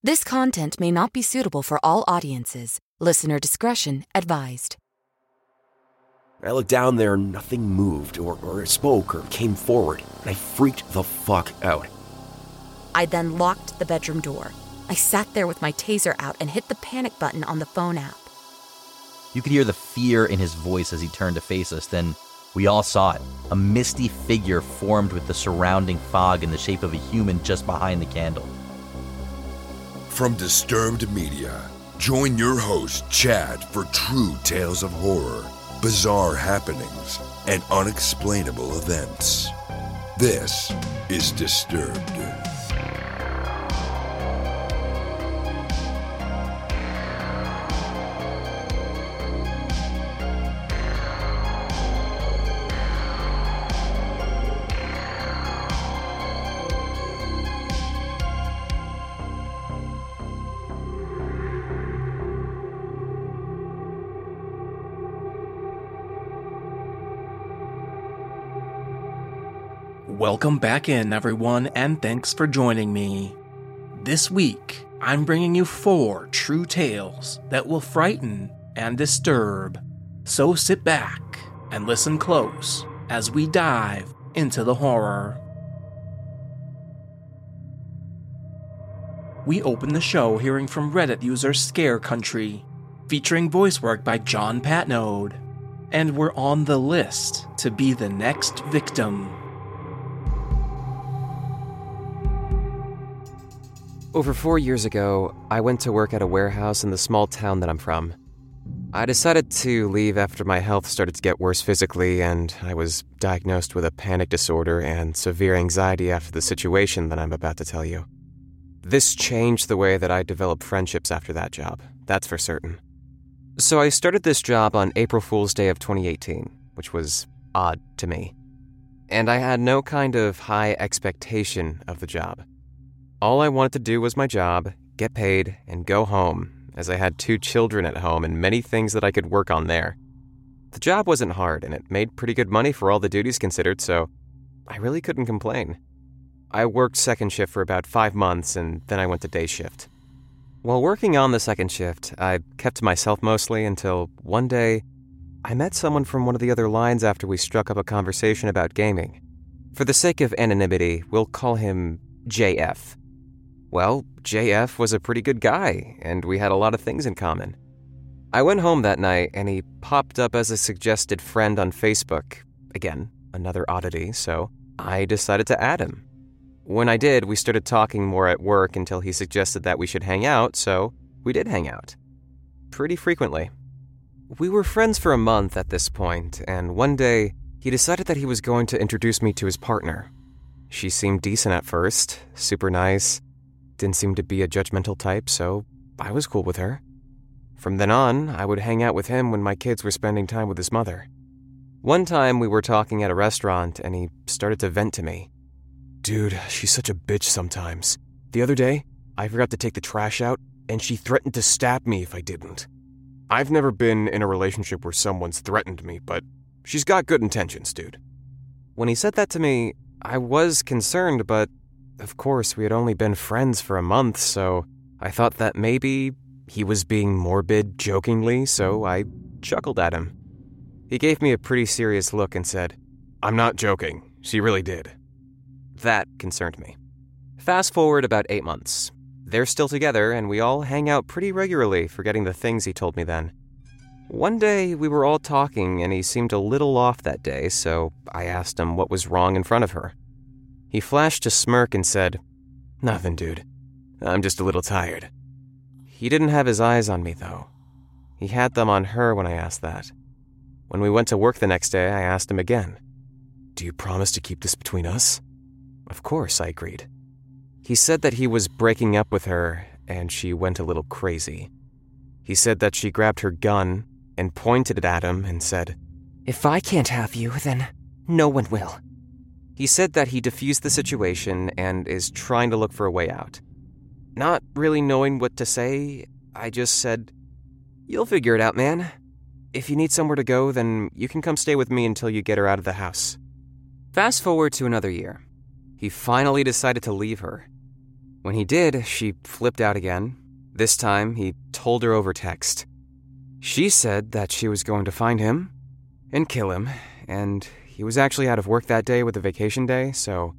This content may not be suitable for all audiences. Listener discretion advised. I looked down there and nothing moved or, or spoke or came forward, and I freaked the fuck out. I then locked the bedroom door. I sat there with my taser out and hit the panic button on the phone app. You could hear the fear in his voice as he turned to face us. Then we all saw it. A misty figure formed with the surrounding fog in the shape of a human just behind the candle. From Disturbed Media, join your host, Chad, for true tales of horror, bizarre happenings, and unexplainable events. This is Disturbed. Welcome back in, everyone, and thanks for joining me. This week, I'm bringing you four true tales that will frighten and disturb. So sit back and listen close as we dive into the horror. We open the show hearing from Reddit user Scare Country, featuring voice work by John Patneaude. And we're on the list to be the next victim. Over four years ago, I went to work at a warehouse in the small town that I'm from. I decided to leave after my health started to get worse physically, and I was diagnosed with a panic disorder and severe anxiety after the situation that I'm about to tell you. This changed the way that I developed friendships after that job, that's for certain. So I started this job on April Fool's Day of 2018, which was odd to me. And I had no kind of high expectation of the job. All I wanted to do was my job, get paid, and go home, as I had two children at home and many things that I could work on there. The job wasn't hard, and it made pretty good money for all the duties considered, so I really couldn't complain. I worked second shift for about five months, and then I went to day shift. While working on the second shift, I kept to myself mostly until one day I met someone from one of the other lines after we struck up a conversation about gaming. For the sake of anonymity, we'll call him JF. Well, JF was a pretty good guy, and we had a lot of things in common. I went home that night, and he popped up as a suggested friend on Facebook. Again, another oddity, so I decided to add him. When I did, we started talking more at work until he suggested that we should hang out, so we did hang out. Pretty frequently. We were friends for a month at this point, and one day, he decided that he was going to introduce me to his partner. She seemed decent at first, super nice, didn't seem to be a judgmental type, so I was cool with her. From then on, I would hang out with him when my kids were spending time with his mother. One time, we were talking at a restaurant, and he started to vent to me. Dude, she's such a bitch sometimes. The other day, I forgot to take the trash out, and she threatened to stab me if I didn't. I've never been in a relationship where someone's threatened me, but she's got good intentions, dude. When he said that to me, I was concerned, but of course, we had only been friends for a month, so I thought that maybe he was being morbid jokingly, so I chuckled at him. He gave me a pretty serious look and said, I'm not joking. She really did. That concerned me. Fast forward about eight months. They're still together, and we all hang out pretty regularly, forgetting the things he told me then. One day, we were all talking, and he seemed a little off that day, so I asked him what was wrong in front of her. He flashed a smirk and said, Nothing, dude. I'm just a little tired. He didn't have his eyes on me, though. He had them on her when I asked that. When we went to work the next day, I asked him again, Do you promise to keep this between us? Of course, I agreed. He said that he was breaking up with her, and she went a little crazy. He said that she grabbed her gun and pointed it at him and said, If I can't have you, then no one will. He said that he diffused the situation and is trying to look for a way out. Not really knowing what to say, I just said, You'll figure it out, man. If you need somewhere to go, then you can come stay with me until you get her out of the house. Fast forward to another year. He finally decided to leave her. When he did, she flipped out again. This time, he told her over text. She said that she was going to find him and kill him, and he was actually out of work that day with a vacation day, so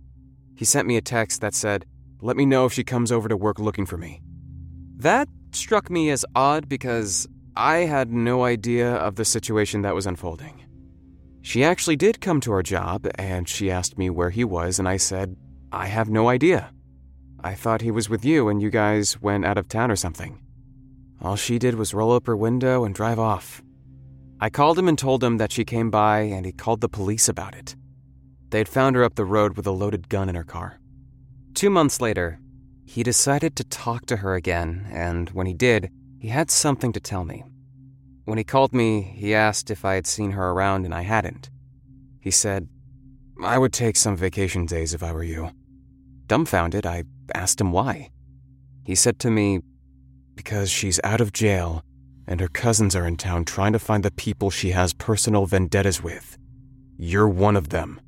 he sent me a text that said, Let me know if she comes over to work looking for me. That struck me as odd because I had no idea of the situation that was unfolding. She actually did come to our job and she asked me where he was, and I said, I have no idea. I thought he was with you and you guys went out of town or something. All she did was roll up her window and drive off. I called him and told him that she came by, and he called the police about it. They'd found her up the road with a loaded gun in her car. Two months later, he decided to talk to her again, and when he did, he had something to tell me. When he called me, he asked if I had seen her around, and I hadn't. He said, I would take some vacation days if I were you. Dumbfounded, I asked him why. He said to me, Because she's out of jail and her cousins are in town trying to find the people she has personal vendettas with. You're one of them.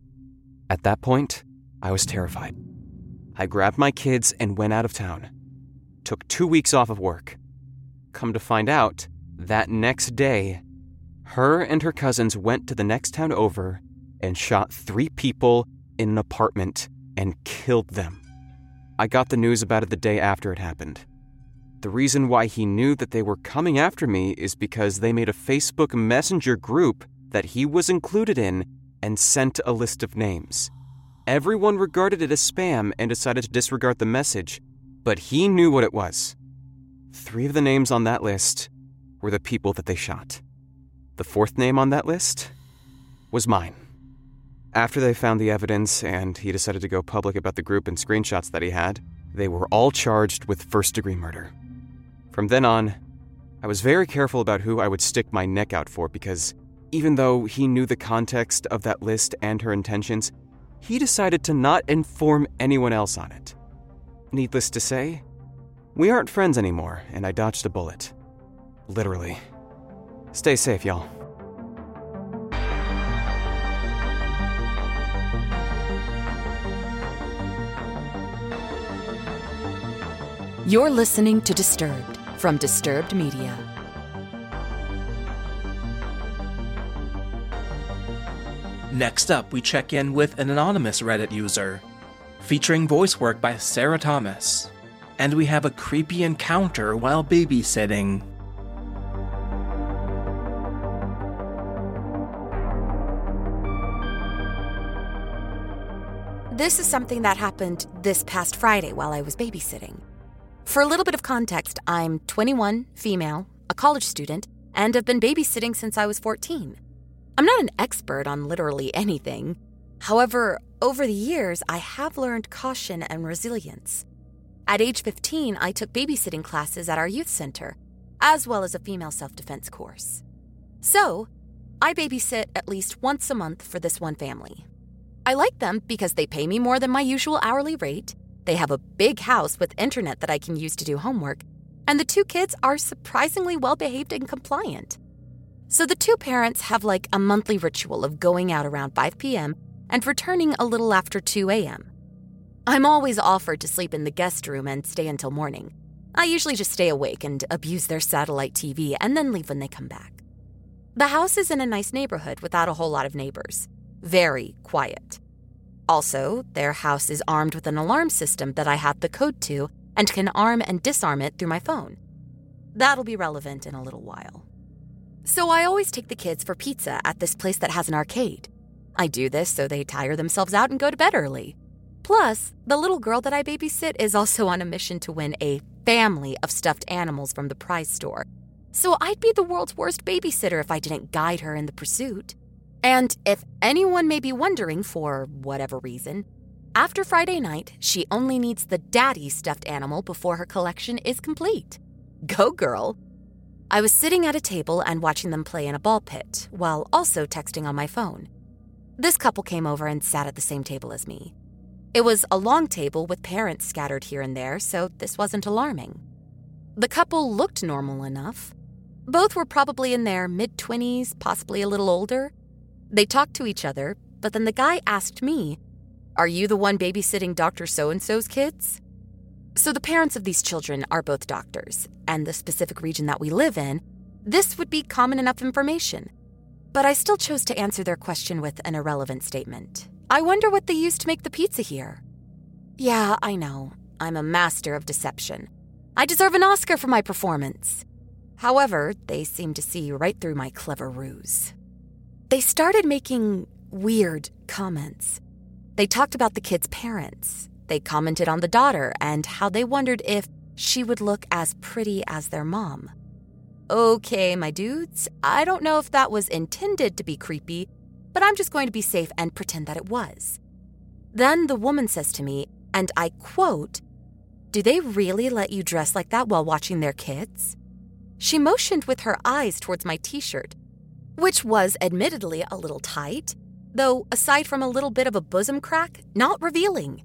At that point, I was terrified. I grabbed my kids and went out of town. Took two weeks off of work. Come to find out, that next day, her and her cousins went to the next town over and shot three people in an apartment and killed them. I got the news about it the day after it happened. The reason why he knew that they were coming after me is because they made a Facebook Messenger group that he was included in and sent a list of names. Everyone regarded it as spam and decided to disregard the message, but he knew what it was. Three of the names on that list were the people that they shot. The fourth name on that list was mine. After they found the evidence and he decided to go public about the group and screenshots that he had, they were all charged with first degree murder. From then on, I was very careful about who I would stick my neck out for because even though he knew the context of that list and her intentions, he decided to not inform anyone else on it. Needless to say, we aren't friends anymore, and I dodged a bullet. Literally. Stay safe, y'all. You're listening to Disturbed from Disturbed Media. Next up, we check in with an anonymous Reddit user, featuring voice work by Sarah Thomas. And we have a creepy encounter while babysitting. This is something that happened this past Friday while I was babysitting. For a little bit of context, I'm 21, female, a college student, and have been babysitting since I was 14. I'm not an expert on literally anything. However, over the years, I have learned caution and resilience. At age 15, I took babysitting classes at our youth center, as well as a female self defense course. So, I babysit at least once a month for this one family. I like them because they pay me more than my usual hourly rate, they have a big house with internet that I can use to do homework, and the two kids are surprisingly well behaved and compliant. So the two parents have like a monthly ritual of going out around 5 p.m. and returning a little after 2 a.m. I'm always offered to sleep in the guest room and stay until morning. I usually just stay awake and abuse their satellite TV and then leave when they come back. The house is in a nice neighborhood without a whole lot of neighbors. Very quiet. Also, their house is armed with an alarm system that I have the code to and can arm and disarm it through my phone. That'll be relevant in a little while. So I always take the kids for pizza at this place that has an arcade. I do this so they tire themselves out and go to bed early. Plus, the little girl that I babysit is also on a mission to win a family of stuffed animals from the prize store. So I'd be the world's worst babysitter if I didn't guide her in the pursuit. And if anyone may be wondering for whatever reason, After Friday night, she only needs the daddy stuffed animal before her collection is complete. Go, girl! I was sitting at a table and watching them play in a ball pit, while also texting on my phone. This couple came over and sat at the same table as me. It was a long table with parents scattered here and there, so this wasn't alarming. The couple looked normal enough. Both were probably in their mid 20s, possibly a little older. They talked to each other, but then the guy asked me, Are you the one babysitting Dr. So and so's kids? So the parents of these children are both doctors, and the specific region that we live in, this would be common enough information. But I still chose to answer their question with an irrelevant statement. I wonder what they use to make the pizza here. Yeah, I know. I'm a master of deception. I deserve an Oscar for my performance. However, they seem to see right through my clever ruse. They started making weird comments. They talked about the kid's parents. They commented on the daughter and how they wondered if she would look as pretty as their mom. Okay, my dudes, I don't know if that was intended to be creepy, but I'm just going to be safe and pretend that it was. Then the woman says to me, and I quote, Do they really let you dress like that while watching their kids? She motioned with her eyes towards my t shirt, which was admittedly a little tight, though aside from a little bit of a bosom crack, not revealing.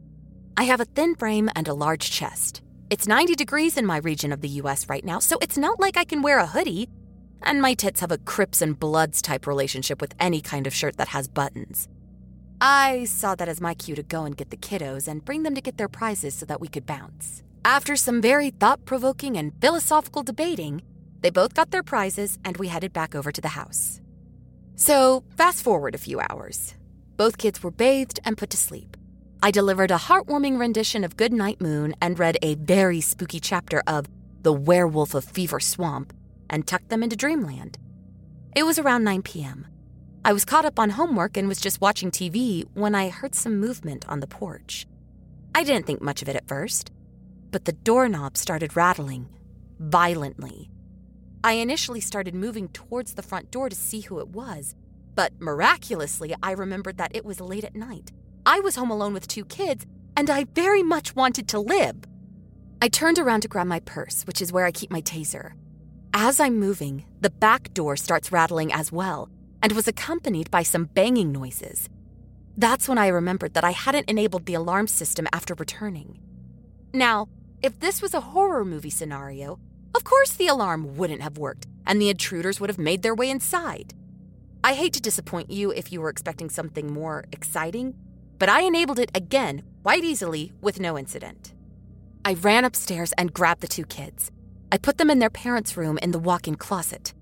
I have a thin frame and a large chest. It's 90 degrees in my region of the US right now, so it's not like I can wear a hoodie. And my tits have a Crips and Bloods type relationship with any kind of shirt that has buttons. I saw that as my cue to go and get the kiddos and bring them to get their prizes so that we could bounce. After some very thought provoking and philosophical debating, they both got their prizes and we headed back over to the house. So, fast forward a few hours. Both kids were bathed and put to sleep. I delivered a heartwarming rendition of Good Night Moon and read a very spooky chapter of The Werewolf of Fever Swamp and tucked them into dreamland. It was around 9 p.m. I was caught up on homework and was just watching TV when I heard some movement on the porch. I didn't think much of it at first, but the doorknob started rattling violently. I initially started moving towards the front door to see who it was, but miraculously, I remembered that it was late at night. I was home alone with two kids, and I very much wanted to live. I turned around to grab my purse, which is where I keep my taser. As I'm moving, the back door starts rattling as well, and was accompanied by some banging noises. That's when I remembered that I hadn't enabled the alarm system after returning. Now, if this was a horror movie scenario, of course the alarm wouldn't have worked, and the intruders would have made their way inside. I hate to disappoint you if you were expecting something more exciting, but I enabled it again quite easily with no incident. I ran upstairs and grabbed the two kids. I put them in their parents' room in the walk in closet.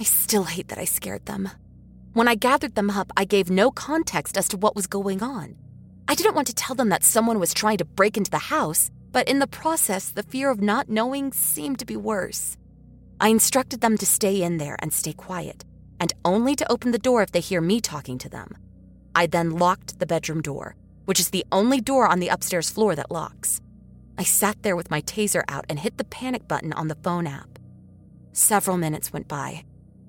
I still hate that I scared them. When I gathered them up, I gave no context as to what was going on. I didn't want to tell them that someone was trying to break into the house, but in the process, the fear of not knowing seemed to be worse. I instructed them to stay in there and stay quiet, and only to open the door if they hear me talking to them. I then locked the bedroom door, which is the only door on the upstairs floor that locks. I sat there with my taser out and hit the panic button on the phone app. Several minutes went by.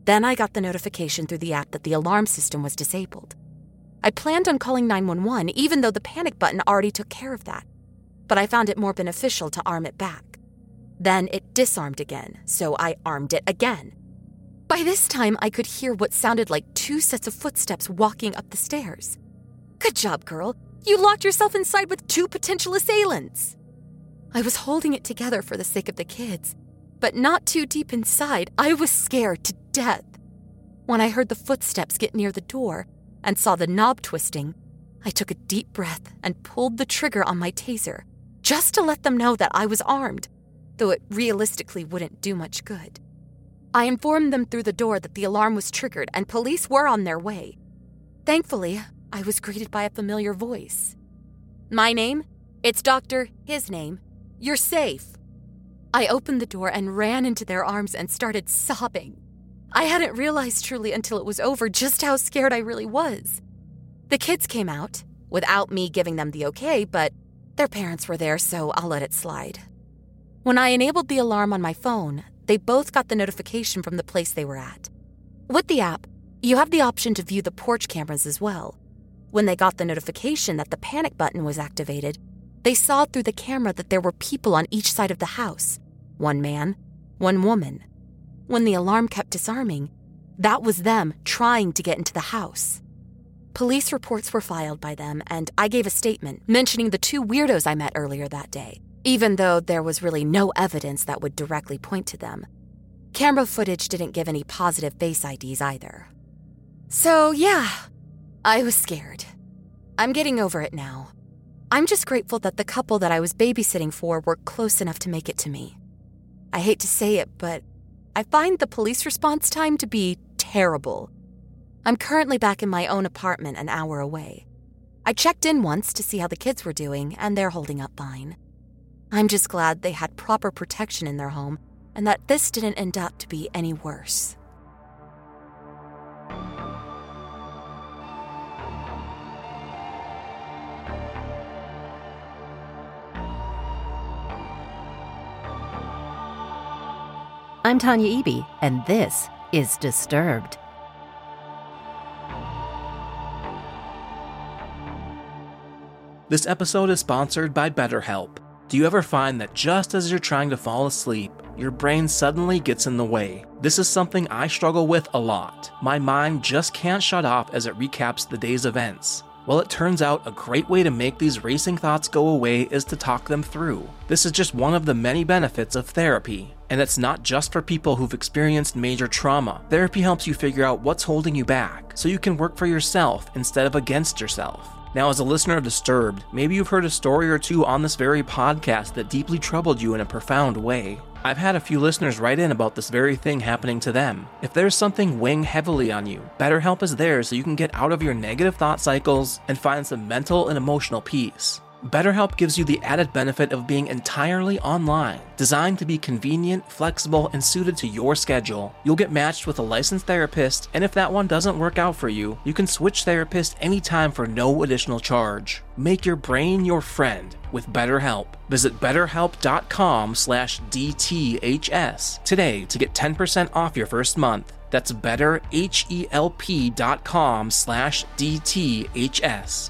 Then I got the notification through the app that the alarm system was disabled. I planned on calling 911 even though the panic button already took care of that but I found it more beneficial to arm it back. Then it disarmed again, so I armed it again. By this time, I could hear what sounded like two sets of footsteps walking up the stairs. Good job, girl. You locked yourself inside with two potential assailants. I was holding it together for the sake of the kids, but not too deep inside, I was scared to death. When I heard the footsteps get near the door and saw the knob twisting, I took a deep breath and pulled the trigger on my taser just to let them know that I was armed, though it realistically wouldn't do much good. I informed them through the door that the alarm was triggered and police were on their way. Thankfully, I was greeted by a familiar voice. My name? It's Doctor, his name. You're safe. I opened the door and ran into their arms and started sobbing. I hadn't realized truly until it was over just how scared I really was. The kids came out, without me giving them the okay, but their parents were there, so I'll let it slide. When I enabled the alarm on my phone, they both got the notification from the place they were at. With the app, you have the option to view the porch cameras as well. When they got the notification that the panic button was activated, they saw through the camera that there were people on each side of the house one man, one woman. When the alarm kept disarming, that was them trying to get into the house. Police reports were filed by them, and I gave a statement mentioning the two weirdos I met earlier that day, even though there was really no evidence that would directly point to them. Camera footage didn't give any positive face IDs either. So, yeah, I was scared. I'm getting over it now. I'm just grateful that the couple that I was babysitting for were close enough to make it to me. I hate to say it, but I find the police response time to be terrible. I'm currently back in my own apartment an hour away. I checked in once to see how the kids were doing, and they're holding up fine. I'm just glad they had proper protection in their home and that this didn't end up to be any worse. I'm Tanya Eby, and this is Disturbed. This episode is sponsored by BetterHelp. Do you ever find that just as you're trying to fall asleep, your brain suddenly gets in the way? This is something I struggle with a lot. My mind just can't shut off as it recaps the day's events. Well, it turns out a great way to make these racing thoughts go away is to talk them through. This is just one of the many benefits of therapy. And it's not just for people who've experienced major trauma. Therapy helps you figure out what's holding you back so you can work for yourself instead of against yourself. Now, as a listener of Disturbed, maybe you've heard a story or two on this very podcast that deeply troubled you in a profound way. I've had a few listeners write in about this very thing happening to them. If there's something weighing heavily on you, BetterHelp is there so you can get out of your negative thought cycles and find some mental and emotional peace. BetterHelp gives you the added benefit of being entirely online, designed to be convenient, flexible, and suited to your schedule. You'll get matched with a licensed therapist, and if that one doesn't work out for you, you can switch therapists anytime for no additional charge. Make your brain your friend with BetterHelp. Visit betterhelp.com slash DTHS today to get 10% off your first month. That's betterhelp.com slash DTHS.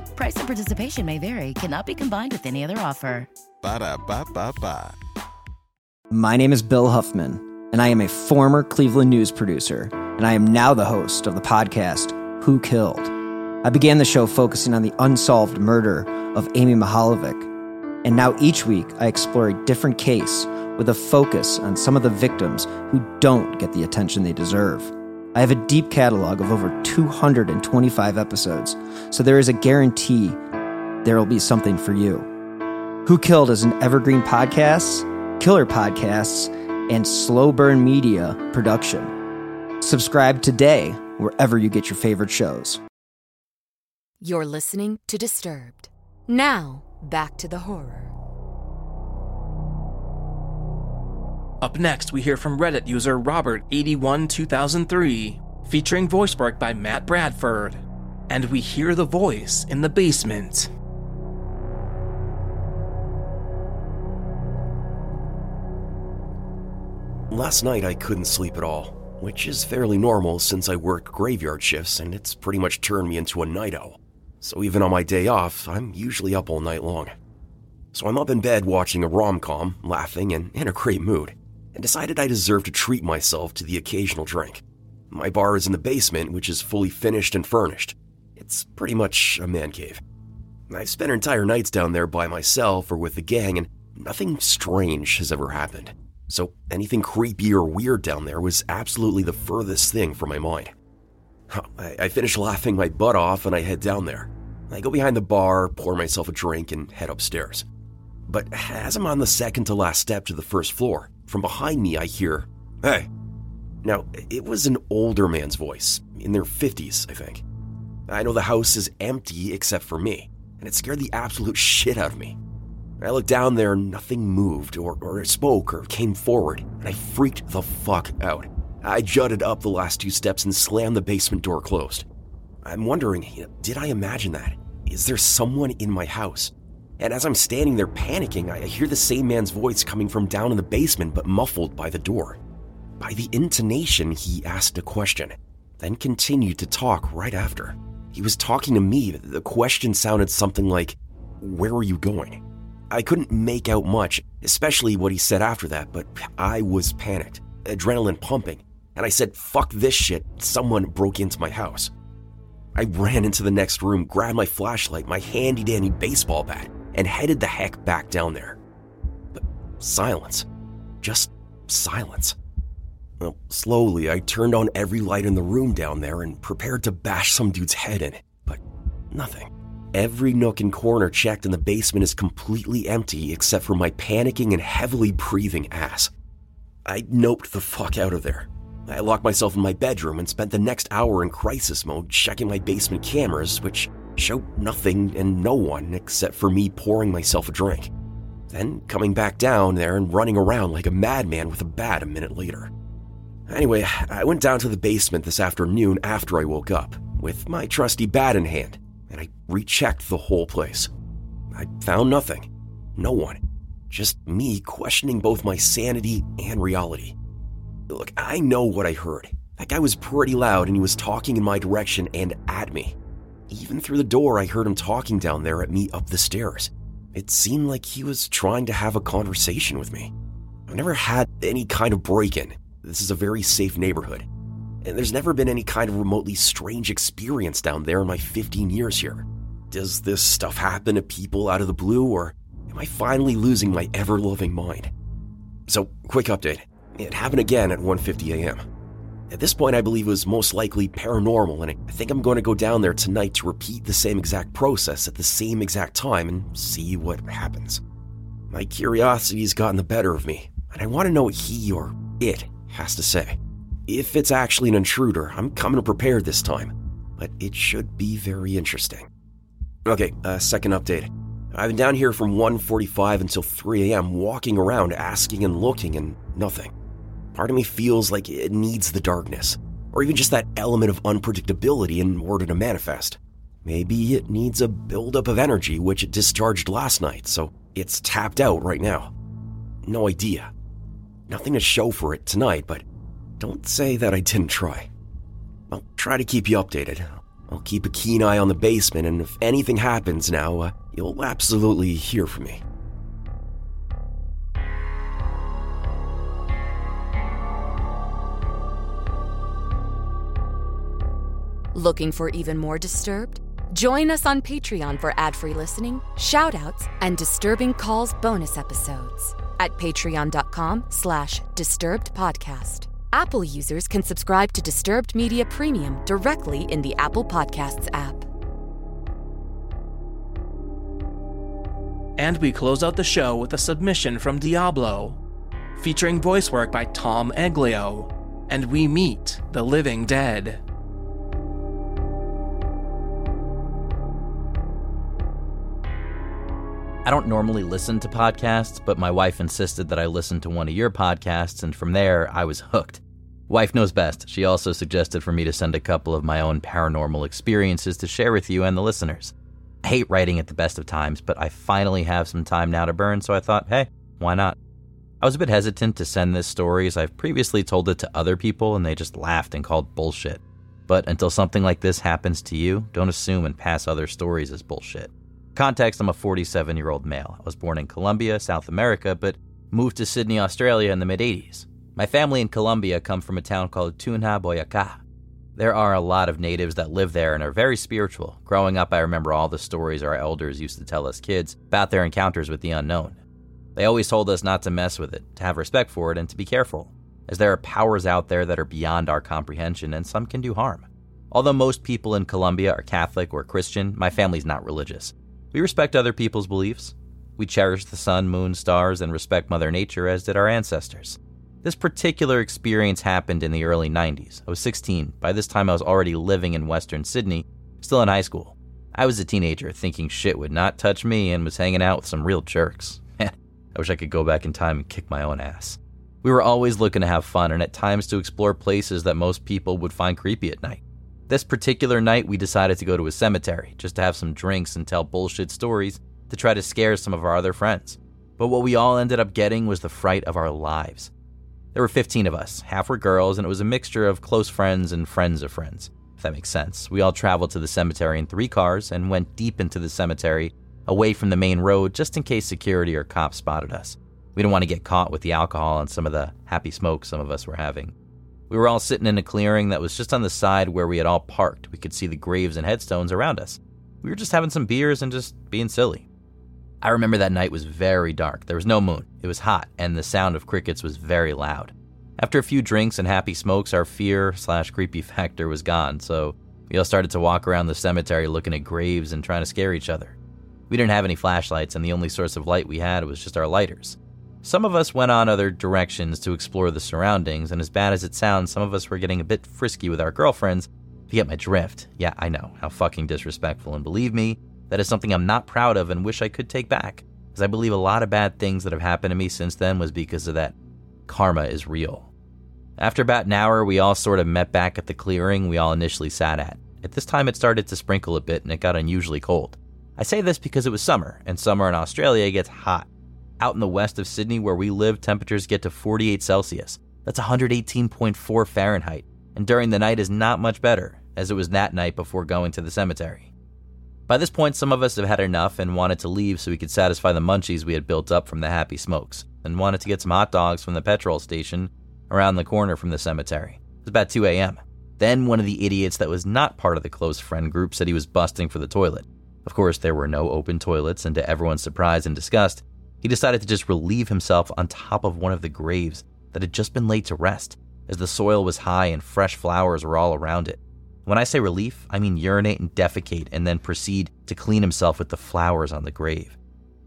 Price and participation may vary, cannot be combined with any other offer. Ba da ba ba ba. My name is Bill Huffman, and I am a former Cleveland news producer, and I am now the host of the podcast Who Killed. I began the show focusing on the unsolved murder of Amy Mihaljevic, and now each week I explore a different case with a focus on some of the victims who don't get the attention they deserve. I have a deep catalog of over 225 episodes, so there is a guarantee there will be something for you. Who Killed is an evergreen podcast, killer podcasts, and slow burn media production. Subscribe today wherever you get your favorite shows. You're listening to Disturbed. Now, back to the horror. Up next, we hear from Reddit user Robert812003, featuring voice work by Matt Bradford. And we hear the voice in the basement. Last night I couldn't sleep at all, which is fairly normal since I work graveyard shifts and it's pretty much turned me into a night owl. So even on my day off, I'm usually up all night long. So I'm up in bed watching a rom com, laughing and in a great mood, and decided I deserved to treat myself to the occasional drink. My bar is in the basement, which is fully finished and furnished. It's pretty much a man cave. I've spent entire nights down there by myself or with the gang, and nothing strange has ever happened. So anything creepy or weird down there was absolutely the furthest thing from my mind. I, I finish laughing my butt off and I head down there. I go behind the bar, pour myself a drink, and head upstairs. But as I'm on the second to last step to the first floor, from behind me I hear, Hey. Now, it was an older man's voice, in their 50s, I think. I know the house is empty except for me, and it scared the absolute shit out of me. I looked down there, nothing moved or, or spoke or came forward, and I freaked the fuck out. I jutted up the last two steps and slammed the basement door closed. I'm wondering, did I imagine that? Is there someone in my house? And as I'm standing there panicking, I hear the same man's voice coming from down in the basement but muffled by the door. By the intonation, he asked a question, then continued to talk right after. He was talking to me. The question sounded something like, Where are you going? I couldn't make out much, especially what he said after that, but I was panicked, adrenaline pumping, and I said, Fuck this shit, someone broke into my house. I ran into the next room, grabbed my flashlight, my handy dandy baseball bat, and headed the heck back down there. But silence. Just silence. Well, slowly, I turned on every light in the room down there and prepared to bash some dude's head in, but nothing. Every nook and corner checked in the basement is completely empty except for my panicking and heavily breathing ass. I noped the fuck out of there. I locked myself in my bedroom and spent the next hour in crisis mode checking my basement cameras, which showed nothing and no one except for me pouring myself a drink. Then coming back down there and running around like a madman with a bat a minute later. Anyway, I went down to the basement this afternoon after I woke up, with my trusty bat in hand, and I rechecked the whole place. I found nothing. No one. Just me questioning both my sanity and reality. Look, I know what I heard. That guy was pretty loud and he was talking in my direction and at me. Even through the door, I heard him talking down there at me up the stairs. It seemed like he was trying to have a conversation with me. I've never had any kind of break in. This is a very safe neighborhood. And there's never been any kind of remotely strange experience down there in my 15 years here. Does this stuff happen to people out of the blue, or am I finally losing my ever loving mind? So, quick update. It happened again at 1:50 a.m. At this point, I believe it was most likely paranormal, and I think I'm going to go down there tonight to repeat the same exact process at the same exact time and see what happens. My curiosity has gotten the better of me, and I want to know what he or it has to say. If it's actually an intruder, I'm coming prepared this time, but it should be very interesting. Okay, uh, second update. I've been down here from 1:45 until 3 a.m. walking around asking and looking and nothing. Part of me feels like it needs the darkness, or even just that element of unpredictability in order to manifest. Maybe it needs a buildup of energy which it discharged last night, so it's tapped out right now. No idea. Nothing to show for it tonight, but don't say that I didn't try. I'll try to keep you updated. I'll keep a keen eye on the basement, and if anything happens now, uh, you'll absolutely hear from me. Looking for even more Disturbed? Join us on Patreon for ad-free listening, shoutouts, and Disturbing Calls bonus episodes at patreon.com slash disturbed podcast. Apple users can subscribe to Disturbed Media Premium directly in the Apple Podcasts app. And we close out the show with a submission from Diablo, featuring voice work by Tom Aglio, and we meet the living dead. I don't normally listen to podcasts, but my wife insisted that I listen to one of your podcasts, and from there, I was hooked. Wife knows best. She also suggested for me to send a couple of my own paranormal experiences to share with you and the listeners. I hate writing at the best of times, but I finally have some time now to burn, so I thought, hey, why not? I was a bit hesitant to send this story as I've previously told it to other people and they just laughed and called bullshit. But until something like this happens to you, don't assume and pass other stories as bullshit. Context I'm a 47 year old male. I was born in Colombia, South America, but moved to Sydney, Australia in the mid 80s. My family in Colombia come from a town called Tunja, Boyacá. There are a lot of natives that live there and are very spiritual. Growing up, I remember all the stories our elders used to tell us kids about their encounters with the unknown. They always told us not to mess with it, to have respect for it, and to be careful, as there are powers out there that are beyond our comprehension and some can do harm. Although most people in Colombia are Catholic or Christian, my family's not religious. We respect other people's beliefs. We cherish the sun, moon, stars, and respect Mother Nature as did our ancestors. This particular experience happened in the early 90s. I was 16. By this time, I was already living in Western Sydney still in high school. I was a teenager thinking shit would not touch me and was hanging out with some real jerks. I wish I could go back in time and kick my own ass. We were always looking to have fun and at times to explore places that most people would find creepy at night. This particular night, we decided to go to a cemetery just to have some drinks and tell bullshit stories to try to scare some of our other friends. But what we all ended up getting was the fright of our lives. There were 15 of us, half were girls, and it was a mixture of close friends and friends of friends, if that makes sense. We all traveled to the cemetery in three cars and went deep into the cemetery, away from the main road, just in case security or cops spotted us. We didn't want to get caught with the alcohol and some of the happy smoke some of us were having. We were all sitting in a clearing that was just on the side where we had all parked. We could see the graves and headstones around us. We were just having some beers and just being silly. I remember that night was very dark. There was no moon. It was hot, and the sound of crickets was very loud. After a few drinks and happy smokes, our fear slash creepy factor was gone, so we all started to walk around the cemetery looking at graves and trying to scare each other. We didn't have any flashlights, and the only source of light we had was just our lighters. Some of us went on other directions to explore the surroundings, and as bad as it sounds, some of us were getting a bit frisky with our girlfriends. If you get my drift, yeah, I know, how fucking disrespectful, and believe me, that is something I'm not proud of and wish I could take back, because I believe a lot of bad things that have happened to me since then was because of that. Karma is real. After about an hour, we all sort of met back at the clearing we all initially sat at. At this time, it started to sprinkle a bit and it got unusually cold. I say this because it was summer, and summer in Australia gets hot. Out in the west of Sydney, where we live, temperatures get to 48 Celsius. That's 118.4 Fahrenheit, and during the night is not much better, as it was that night before going to the cemetery. By this point, some of us have had enough and wanted to leave so we could satisfy the munchies we had built up from the happy smokes, and wanted to get some hot dogs from the petrol station around the corner from the cemetery. It was about 2 a.m. Then one of the idiots that was not part of the close friend group said he was busting for the toilet. Of course, there were no open toilets, and to everyone's surprise and disgust, he decided to just relieve himself on top of one of the graves that had just been laid to rest, as the soil was high and fresh flowers were all around it. When I say relief, I mean urinate and defecate and then proceed to clean himself with the flowers on the grave.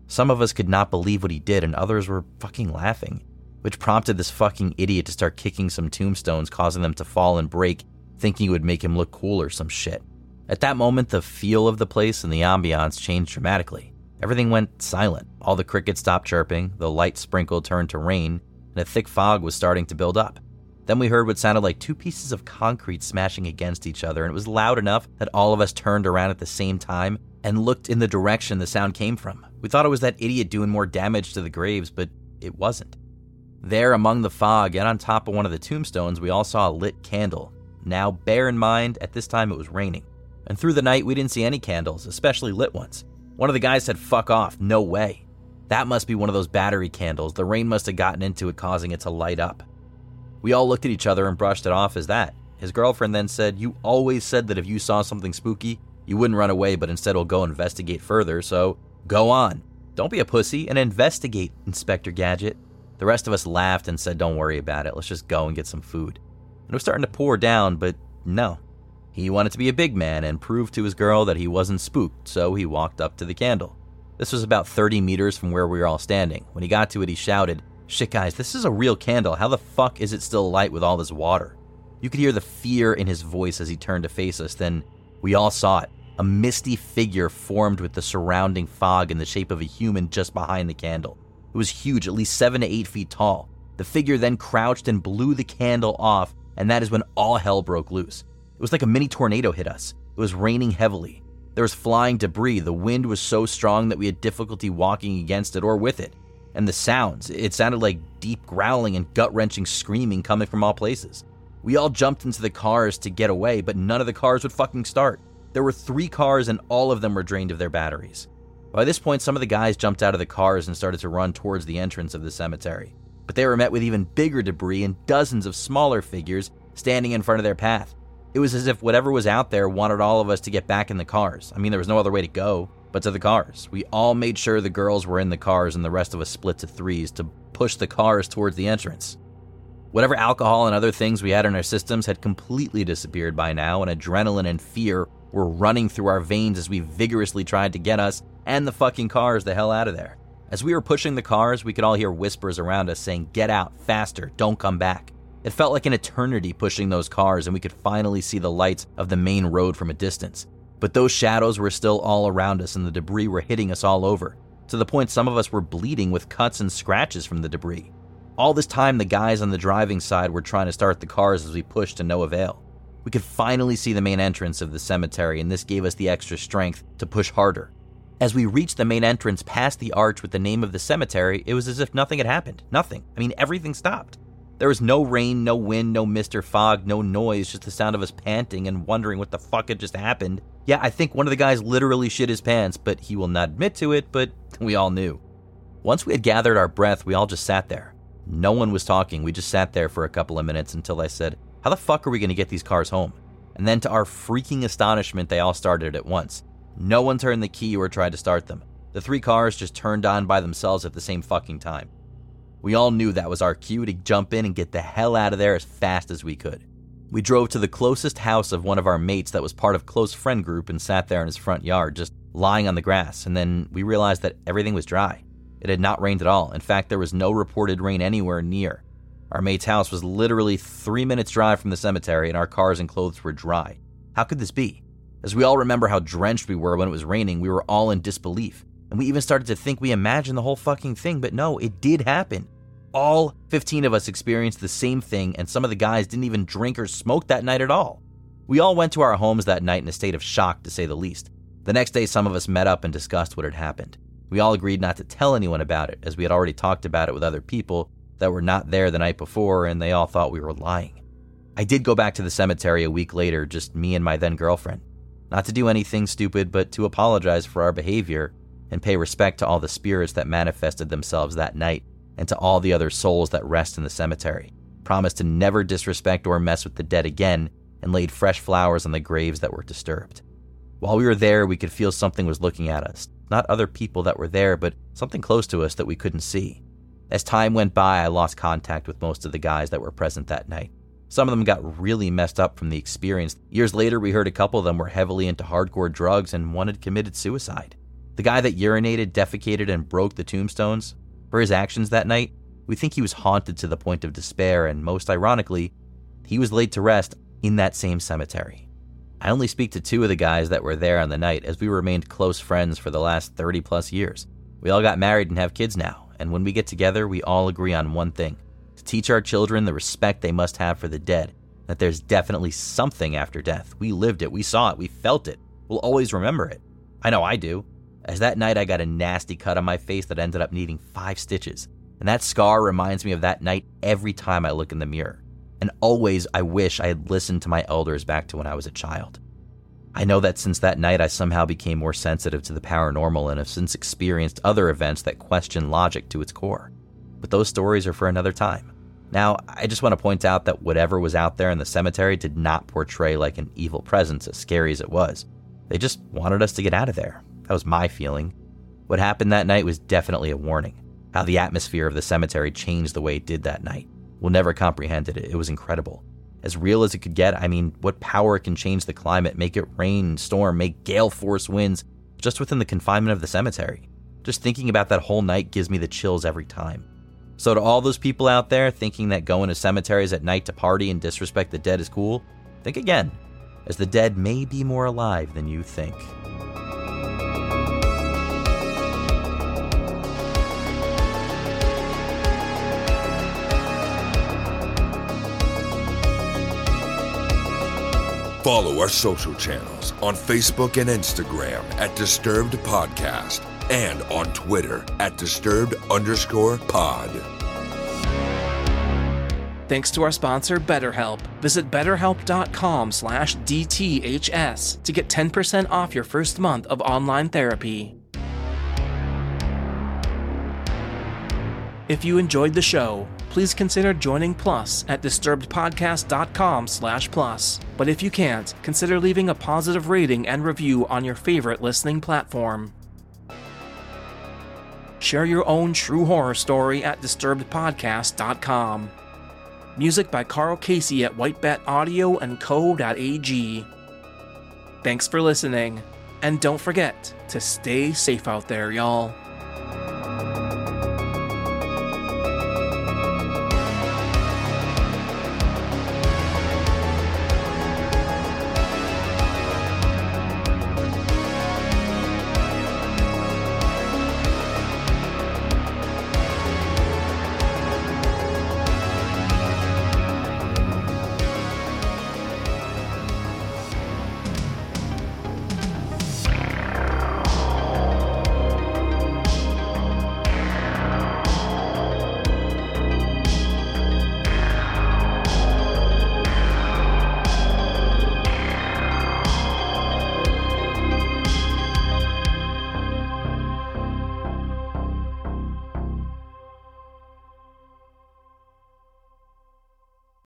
Some of us could not believe what he did, and others were fucking laughing, which prompted this fucking idiot to start kicking some tombstones, causing them to fall and break, thinking it would make him look cool or some shit. At that moment, the feel of the place and the ambiance changed dramatically. Everything went silent. All the crickets stopped chirping, the light sprinkle turned to rain, and a thick fog was starting to build up. Then we heard what sounded like two pieces of concrete smashing against each other, and it was loud enough that all of us turned around at the same time and looked in the direction the sound came from. We thought it was that idiot doing more damage to the graves, but it wasn't. There, among the fog and on top of one of the tombstones, we all saw a lit candle. Now, bear in mind, at this time it was raining. And through the night, we didn't see any candles, especially lit ones. One of the guys said, fuck off, no way. That must be one of those battery candles. The rain must have gotten into it, causing it to light up. We all looked at each other and brushed it off as that. His girlfriend then said, You always said that if you saw something spooky, you wouldn't run away, but instead will go investigate further, so go on. Don't be a pussy and investigate, Inspector Gadget. The rest of us laughed and said, Don't worry about it, let's just go and get some food. And it was starting to pour down, but no. He wanted to be a big man and prove to his girl that he wasn't spooked, so he walked up to the candle. This was about 30 meters from where we were all standing. When he got to it, he shouted, Shit, guys, this is a real candle. How the fuck is it still light with all this water? You could hear the fear in his voice as he turned to face us. Then we all saw it. A misty figure formed with the surrounding fog in the shape of a human just behind the candle. It was huge, at least seven to eight feet tall. The figure then crouched and blew the candle off, and that is when all hell broke loose. It was like a mini tornado hit us. It was raining heavily. There was flying debris. The wind was so strong that we had difficulty walking against it or with it and the sounds. It sounded like deep growling and gut wrenching screaming coming from all places. We all jumped into the cars to get away, but none of the cars would fucking start. There were three cars and all of them were drained of their batteries. By this point, some of the guys jumped out of the cars and started to run towards the entrance of the cemetery. But they were met with even bigger debris and dozens of smaller figures standing in front of their path. It was as if whatever was out there wanted all of us to get back in the cars. I mean, there was no other way to go but to the cars. We all made sure the girls were in the cars and the rest of us split to threes to push the cars towards the entrance. Whatever alcohol and other things we had in our systems had completely disappeared by now, and adrenaline and fear were running through our veins as we vigorously tried to get us and the fucking cars the hell out of there. As we were pushing the cars, we could all hear whispers around us saying, Get out, faster, don't come back. It felt like an eternity pushing those cars, and we could finally see the lights of the main road from a distance But those shadows were still all around us and the debris were hitting us all over, to the point some of us were bleeding with cuts and scratches from the debris. All this time, the guys on the driving side were trying to start the cars as we pushed to no avail. We could finally see the main entrance of the cemetery, and this gave us the extra strength to push harder. As we reached the main entrance past the arch with the name of the cemetery, it was as if nothing had happened. Nothing. I mean, everything stopped. There was no rain, no wind, no mist or fog, no noise, just the sound of us panting and wondering what the fuck had just happened. Yeah, I think one of the guys literally shit his pants, but he will not admit to it, but we all knew. Once we had gathered our breath, we all just sat there. No one was talking. We just sat there for a couple of minutes until I said, How the fuck are we to get these cars home? And then, to our freaking astonishment, they all started at once. No one turned the key or tried to start them. The three cars just turned on by themselves at the same fucking time. We all knew that was our cue to jump in and get the hell out of there as fast as we could. We drove to the closest house of one of our mates that was part of close friend group and sat there in his front yard, just lying on the grass, and then we realized that everything was dry. It had not rained at all. In fact, there was no reported rain anywhere near. Our mate's house was literally three minutes' drive from the cemetery, and our cars and clothes were dry. How could this be? As we all remember how drenched we were when it was raining, we were all in disbelief. And we even started to think we imagined the whole fucking thing, but no, it did happen all 15 of us experienced the same thing, and some of the guys didn't even drink or smoke that night at all. We all went to our homes that night in a state of shock, to say the least. The next day, some of us met up and discussed what had happened. We all agreed not to tell anyone about it, as we had already talked about it with other people that were not there the night before, and they all thought we were lying. I did go back to the cemetery a week later, just me and my then girlfriend. Not to do anything stupid, but to apologize for our behavior and pay respect to all the spirits that manifested themselves that night and to all the other souls that rest in the cemetery, promised to never disrespect or mess with the dead again, and laid fresh flowers on the graves that were disturbed. While we were there, we could feel something was looking at us. Not other people that were there, but something close to us that we couldn't see. As time went by, I lost contact with most of the guys that were present that night. Some of them got really messed up from the experience. Years later, we heard a couple of them were heavily into hardcore drugs and one had committed suicide. The guy that urinated, defecated, and broke the tombstones, for his actions that night, we think he was haunted to the point of despair, and most ironically, he was laid to rest in that same cemetery. I only speak to two of the guys that were there on the night, as we remained close friends for the last 30 plus years. We all got married and have kids now, and when we get together, we all agree on one thing to teach our children the respect they must have for the dead, that there's definitely something after death. We lived it, we saw it, we felt it. We'll always remember it. I know I do as that night I got a nasty cut on my face that ended up needing five stitches. And that scar reminds me of that night every time I look in the mirror. And always I wish I had listened to my elders back to when I was a child. I know that since that night I somehow became more sensitive to the paranormal and have since experienced other events that question logic to its core. But those stories are for another time. Now, I just want to point out that whatever was out there in the cemetery did not portray like an evil presence, as scary as it was. They just wanted us to get out of there, that was my feeling. What happened that night was definitely a warning. How the atmosphere of the cemetery changed the way it did that night. We'll never comprehend it. It was incredible. As real as it could get, I mean, what power can change the climate, make it rain, storm, make gale force winds, just within the confinement of the cemetery. Just thinking about that whole night gives me the chills every time. So, to all those people out there thinking that going to cemeteries at night to party and disrespect the dead is cool, think again, as the dead may be more alive than you think. Follow our social channels on Facebook and Instagram at Disturbed Podcast and on Twitter at Disturbed underscore pod. Thanks to our sponsor, BetterHelp. Visit betterhelp.com slash DTHS to get 10% off your first month of online therapy. If you enjoyed the show, please consider joining Plus at disturbedpodcast.com slash plus. But if you can't, consider leaving a positive rating and review on your favorite listening platform. Share your own true horror story at disturbedpodcast.com. Music by Karl Casey at White Bat Audio and Co.ag. Thanks for listening, and don't forget to stay safe out there, y'all.